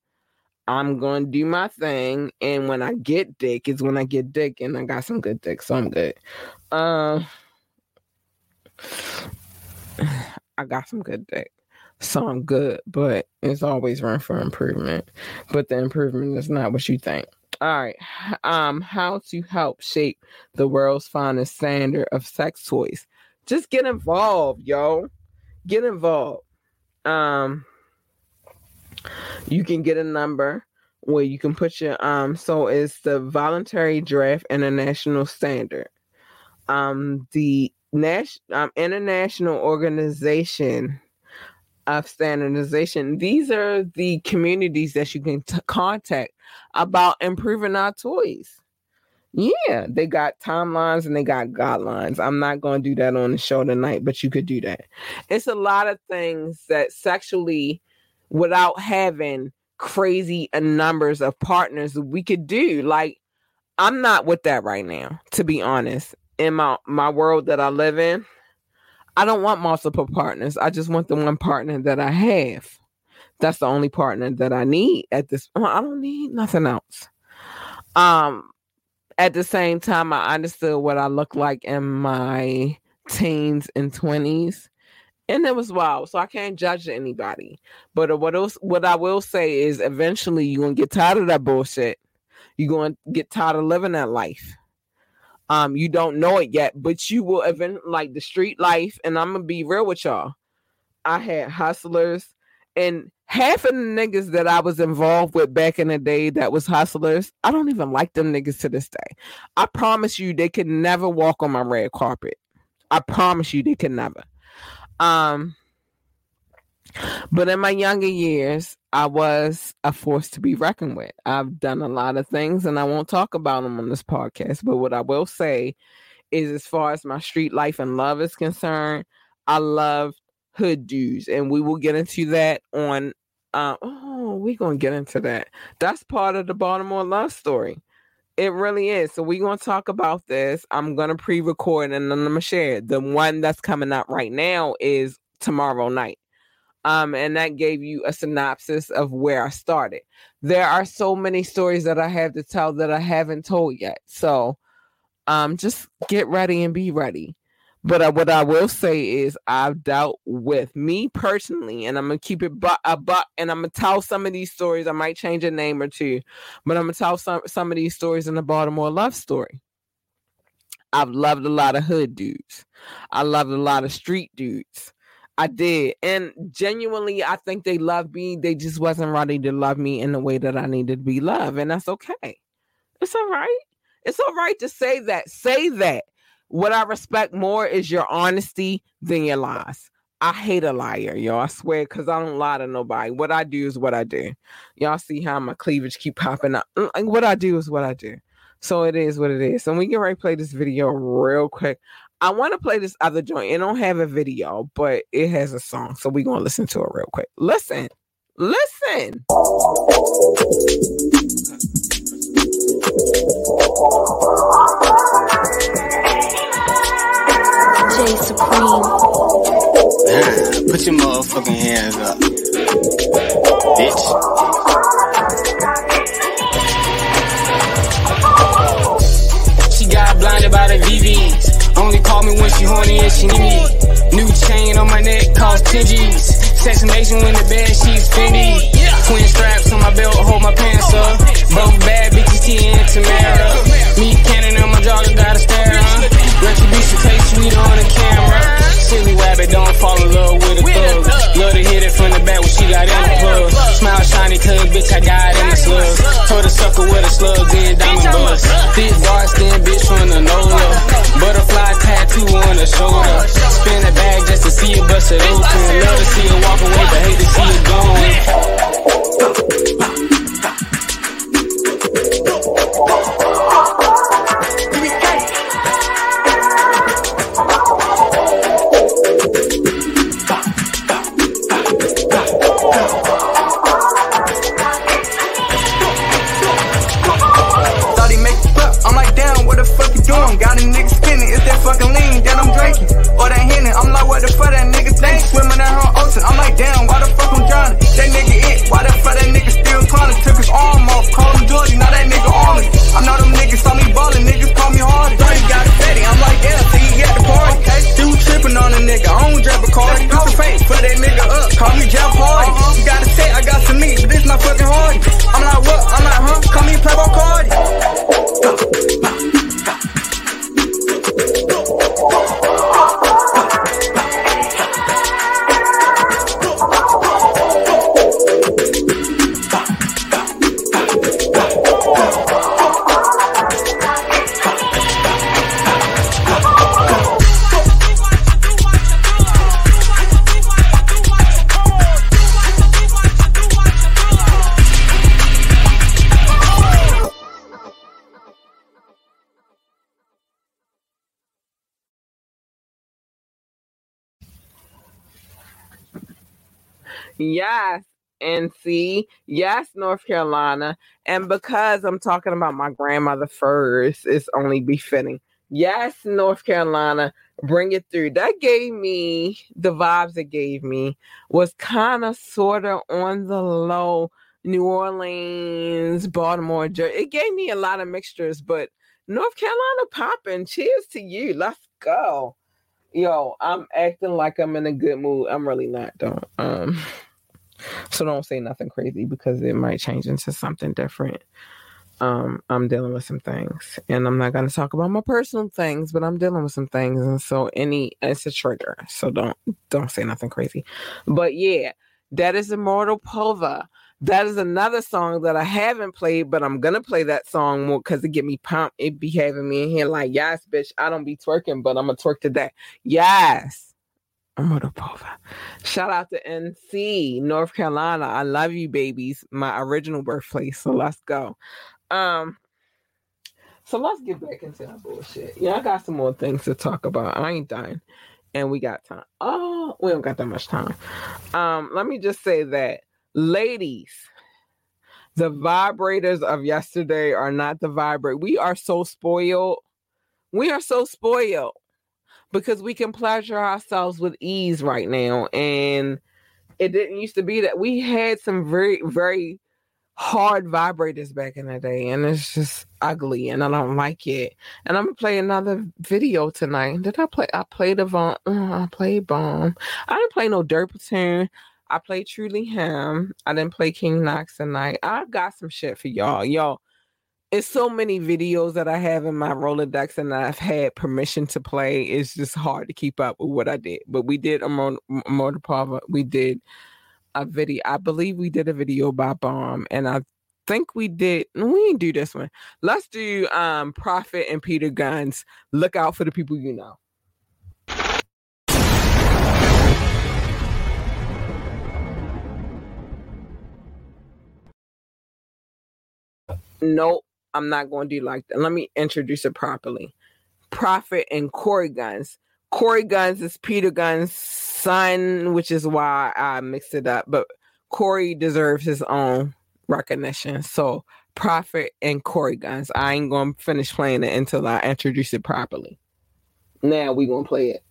I'm going to do my thing. And when I get dick, is when I get dick. And I got some good dick. So I'm good. Um, I got some good dick. So I'm good. But it's always room for improvement. But the improvement is not what you think. All right. Um, how to help shape the world's finest standard of sex toys. Just get involved, yo. Get involved. Um, you can get a number where you can put your um. So it's the Voluntary Draft International Standard. Um, the Nash um, International Organization of standardization. These are the communities that you can t- contact about improving our toys. Yeah, they got timelines and they got guidelines. I'm not going to do that on the show tonight, but you could do that. It's a lot of things that sexually, without having crazy numbers of partners, we could do. Like, I'm not with that right now, to be honest. In my my world that I live in, I don't want multiple partners. I just want the one partner that I have. That's the only partner that I need at this. point. I don't need nothing else. Um, at the same time, I understood what I looked like in my teens and twenties, and it was wild. So I can't judge anybody. But what else? What I will say is, eventually, you're gonna get tired of that bullshit. You're gonna get tired of living that life. Um, you don't know it yet, but you will event like the street life. And I'm gonna be real with y'all. I had hustlers, and half of the niggas that I was involved with back in the day that was hustlers, I don't even like them niggas to this day. I promise you, they could never walk on my red carpet. I promise you, they could never. Um, but in my younger years, I was a force to be reckoned with. I've done a lot of things and I won't talk about them on this podcast. But what I will say is, as far as my street life and love is concerned, I love hood dudes. And we will get into that on, uh, oh, we're going to get into that. That's part of the Baltimore love story. It really is. So we're going to talk about this. I'm going to pre record and then I'm going to share. The one that's coming out right now is tomorrow night um, and that gave you a synopsis of where I started. There are so many stories that I have to tell that I haven't told yet. So um, just get ready and be ready. But uh, what I will say is, I've dealt with me personally, and I'm gonna keep it bu- a buck, and I'm gonna tell some of these stories. I might change a name or two, but I'm gonna tell some some of these stories in the Baltimore love story. I've loved a lot of hood dudes. I loved a lot of street dudes. I did. And genuinely, I think they loved me. They just wasn't ready to love me in the way that I needed to be loved. And that's okay. It's all right. It's all right to say that. Say that. What I respect more is your honesty than your lies. I hate a liar, y'all. I swear, because I don't lie to nobody. What I do is what I do. Y'all see how my cleavage keep popping up. Mm, like what I do is what I do. So it is what it is. And we can replay this video real quick. I want to play this other joint. It don't have a video, but it has a song. So we're gonna listen to it real quick. Listen. Listen. J Supreme. Put your motherfucking hands up. Bitch. Me when she horny and she need me. New chain on my neck cost 10 G's. Sexination when the bed she's Fendi. Twin straps on my belt hold my pants up. Both bad bitches T and Tamara. Me cannon on my jogger gotta stare huh? Retribution taste sweet on the camera. Silly rabbit don't fall in love with a thug. Love to hit it from the back when she got in the plug. Smile shiny cause bitch I got in the slugs. Told the sucker with a slug then diamond buzz. Thick Boston bitch from the NOLA. Butterfly tattoo on the shoulder. Spin a bag just to see it bust it open. Love to see it walk away but hate to see it gone. I'm like, damn, why the fuck I'm drowning? That nigga it. Why the fuck that nigga still clowning? Took his arm off. Called him Georgie. Now that nigga on me. I know them Yes, NC. Yes, North Carolina. And because I'm talking about my grandmother first, it's only befitting. Yes, North Carolina. Bring it through. That gave me the vibes it gave me was kind of sort of on the low. New Orleans, Baltimore, it gave me a lot of mixtures, but North Carolina popping. Cheers to you. Let's go. Yo, I'm acting like I'm in a good mood. I'm really not, though. Um, so don't say nothing crazy because it might change into something different. Um, I'm dealing with some things, and I'm not gonna talk about my personal things, but I'm dealing with some things, and so any it's a trigger. So don't don't say nothing crazy. But yeah, that is Immortal Pova. That is another song that I haven't played, but I'm gonna play that song more because it get me pumped. It be having me in here like, yes, bitch, I don't be twerking, but I'm gonna twerk today. Yes. Immortal Pova. Shout out to NC, North Carolina. I love you, babies. My original birthplace. So let's go. Um, so let's get back into that bullshit. Yeah, I got some more things to talk about. I ain't dying. And we got time. Oh, we don't got that much time. Um, let me just say that, ladies, the vibrators of yesterday are not the vibrate. We are so spoiled. We are so spoiled because we can pleasure ourselves with ease right now. And it didn't used to be that we had some very, very hard vibrators back in the day, and it's just ugly, and I don't like it. And I'm gonna play another video tonight. Did I play? I played a bomb. Mm, I played bomb. I didn't play no dirt platoon. I played Truly Him. I didn't play King Knox tonight. I've got some shit for y'all. Y'all, it's so many videos that I have in my Rolodex and I've had permission to play. It's just hard to keep up with what I did. But we did Immortal Pova. We did a video. I believe we did a video by Bomb, and I think we did. We didn't do this one. Let's do um Prophet and Peter Gunz. Look out for the people you know. Nope, I'm not going to do like that. Let me introduce it properly. Prophet and Cory Gunz. Cory Gunz is Peter Gunz' son, which is why I mixed it up. But Cory deserves his own recognition. So Prophet and Cory Gunz. I ain't gonna finish playing it until I introduce it properly. Now we gonna play it.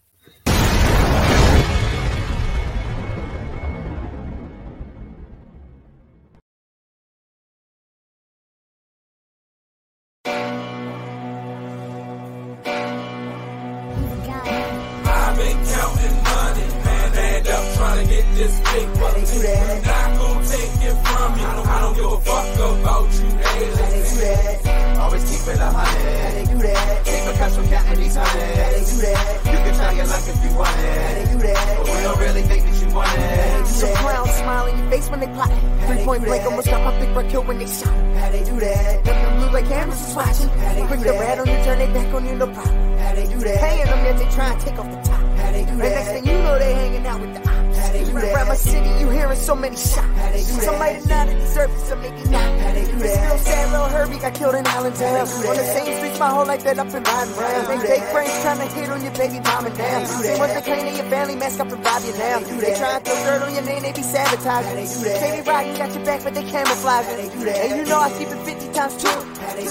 Face when they plot. Three point blank, almost got my big red kill when they shot. How they do that? Them them look like cameras is watching. Quick the red on you, turn it back on you, no problem. How they do that? Paying them as they try and take off the top. How they do that? And next thing you know, they hanging out with the ops. How they do that? Around my city, you hearing so many shots. How they do that? Some might not have deserved it, some maybe not. How they do that? Still sad little Herbie got killed in Allentown. On the same streets my whole life that up in Riding Brown. They fake friends trying to hit on your baby mom and dad. They want to claim that your family mask up and rob you now. They try to throw dirt on your name, they be sabotaging. Baby Rocky got your back, but they camouflaging. And you know I keep it 50 times two.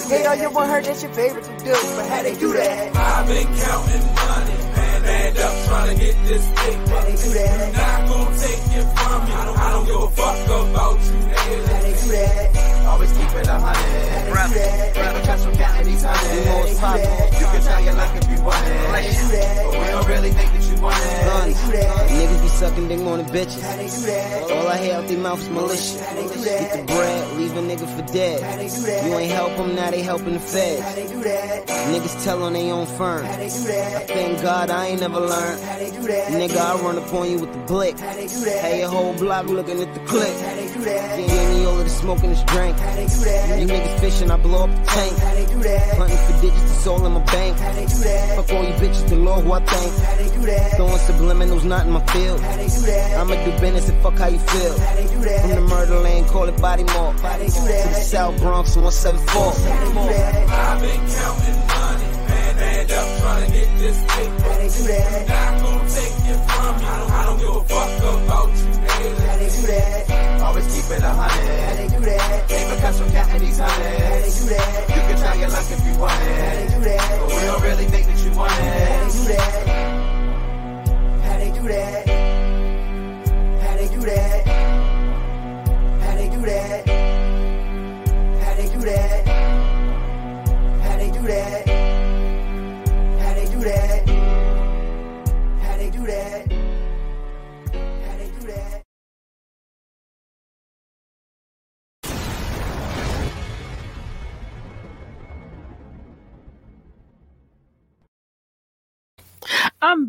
Hate all you want her, that's your favorite to do. But how they do that? I've been counting money, man, and up trying to get this paper. Not gonna take it from you. I don't give a fuck about you, haters. Always keep it a hundred. Keep a cash from counting these hundreds. You can try your luck if you want it. But we don't really think that you want it. Niggas be sucking dick more than bitches. All I hear out their mouth is malicious. Get the bread, leave a nigga for dead. You ain't help them, now they helping the feds. Niggas tell on their own firm. I thank God I ain't never learned. Nigga, I run up on you with the blick. Hey, your whole block looking at the clip. Gave me all of the smoke and this drink. You niggas fishing, I blow up the tank. they do that Hunting for digits, it's all in my bank. Fuck all you bitches, the Lord who I thank. Throwing subliminals, not in my field. I'ma do business and fuck how you feel. i do that From the murder lane, call it body mark. To the South Bronx, 174. I've been counting money, and up trying to get this paper. Not gonna take it from you. I don't give a fuck about you, haters. Always keep it a hundred. Keep a cash from counting these hundreds. You can try your luck if you want it. But we don't really think that you want it. How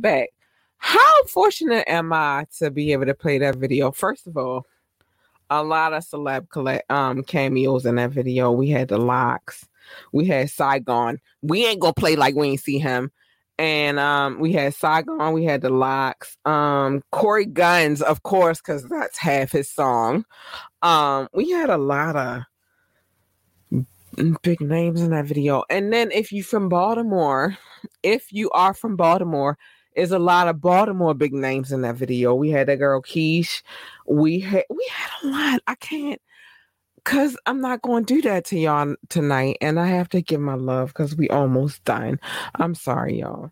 Back. How fortunate am I to be able to play that video? First of all, a lot of celeb collect, um cameos in that video. We had the LOX, we had Saigon. We ain't gonna play like we ain't see him. And um we had Saigon, we had the LOX, um Cory Gunz, of course, because that's half his song. Um, we had a lot of big names in that video. And then if you from Baltimore, if you are from Baltimore, is a lot of Baltimore big names in that video. We had that girl Keish. We had we had a lot. I can't cause I'm not going to do that to y'all tonight, and I have to give my love because we almost done. I'm sorry, y'all.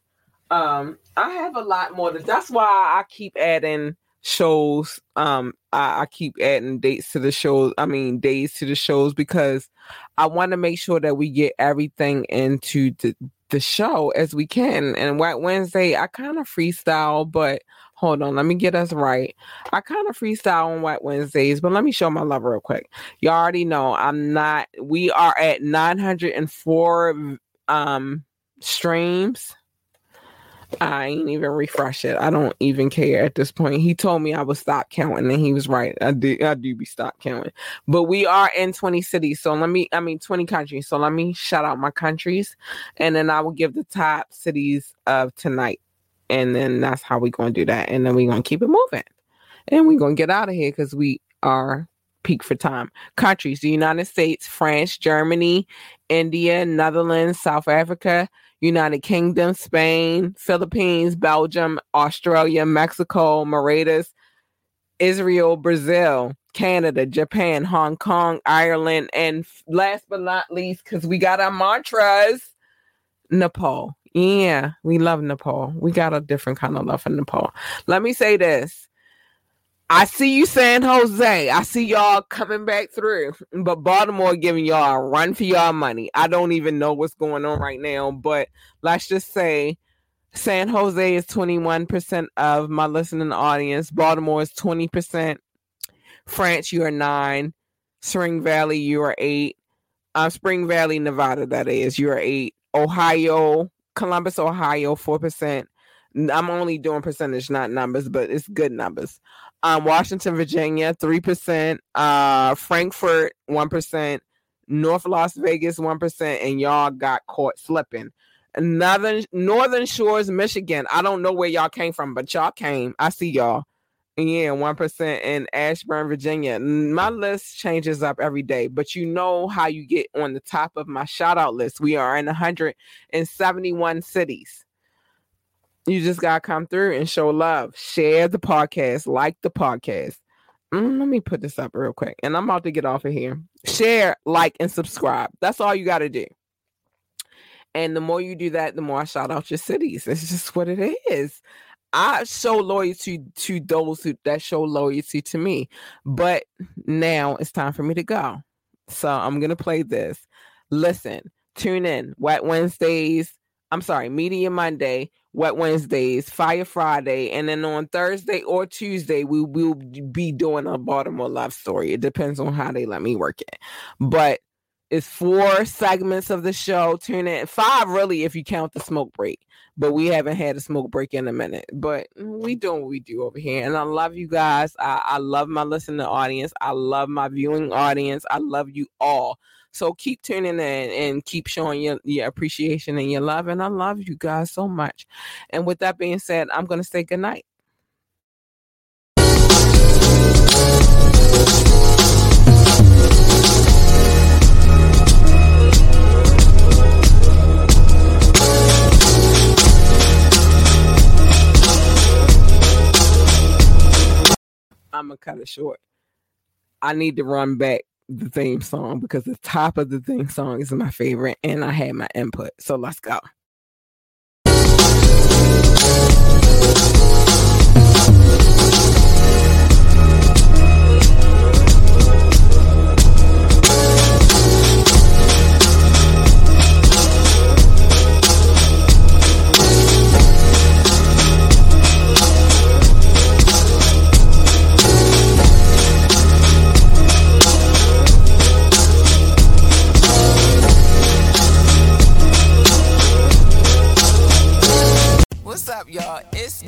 Um, I have a lot more. To, that's why I keep adding shows. Um, I, I keep adding dates to the shows. I mean, days to the shows because I want to make sure that we get everything into the the show as we can. And White Wednesday, I kind of freestyle, but hold on, let me get us right. I kind of freestyle on White Wednesdays, but let me show my love real quick. You already know I'm not. We are at 904 um streams. I ain't even refresh it. I don't even care at this point. He told me I would stop counting, and he was right. I do. I do be stop counting. But we are in 20 cities, so let me. I mean 20 countries. So let me shout out my countries, and then I will give the top cities of tonight, and then that's how we gonna do that, and then we're gonna keep it moving, and we're gonna get out of here because we are peak for time. Countries: the United States, France, Germany, India, Netherlands, South Africa. United Kingdom, Spain, Philippines, Belgium, Australia, Mexico, Mauritius, Israel, Brazil, Canada, Japan, Hong Kong, Ireland, and last but not least, because we got our mantras, Nepal. Yeah, we love Nepal. We got a different kind of love for Nepal. Let me say this. I see you, San Jose. I see y'all coming back through, but Baltimore giving y'all a run for y'all money. I don't even know what's going on right now, but let's just say San Jose is 21% of my listening audience. Baltimore is 20%. France, you are nine. Spring Valley, you are eight. Uh, Spring Valley, Nevada, that is, you are eight. Ohio, Columbus, Ohio, 4%. I'm only doing percentage, not numbers, but it's good numbers. Um, Washington, Virginia, 3%. Uh, Frankfurt, 1%. North Las Vegas, 1%. And y'all got caught slipping. Northern Northern Shores, Michigan. I don't know where y'all came from, but y'all came. I see y'all. Yeah, one percent in Ashburn, Virginia. My list changes up every day, but you know how you get on the top of my shout out list. We are in 171 cities. You just gotta come through and show love. Share the podcast, like the podcast. Mm, let me put this up real quick, and I'm about to get off of here. Share, like, and subscribe. That's all you gotta do. And the more you do that, the more I shout out your cities. It's just what it is. I show loyalty to those who that show loyalty to me. But now it's time for me to go. So I'm gonna play this. Listen, tune in. Wet Wednesdays. I'm sorry, Media Monday, Wet Wednesdays, Fire Friday, and then on Thursday or Tuesday we will be doing a Baltimore love story. It depends on how they let me work it. But it's four segments of the show. Tune in five, really, if you count the smoke break. But we haven't had a smoke break in a minute. But we doing what we do over here, and I love you guys. I, I love my listening audience. I love my viewing audience. I love you all. So keep tuning in and keep showing your, your appreciation and your love. And I love you guys so much. And with that being said, I'm gonna say good night. I'm gonna cut it short. I need to run back the theme song because the top of the theme song is my favorite, and I had my input. So let's go.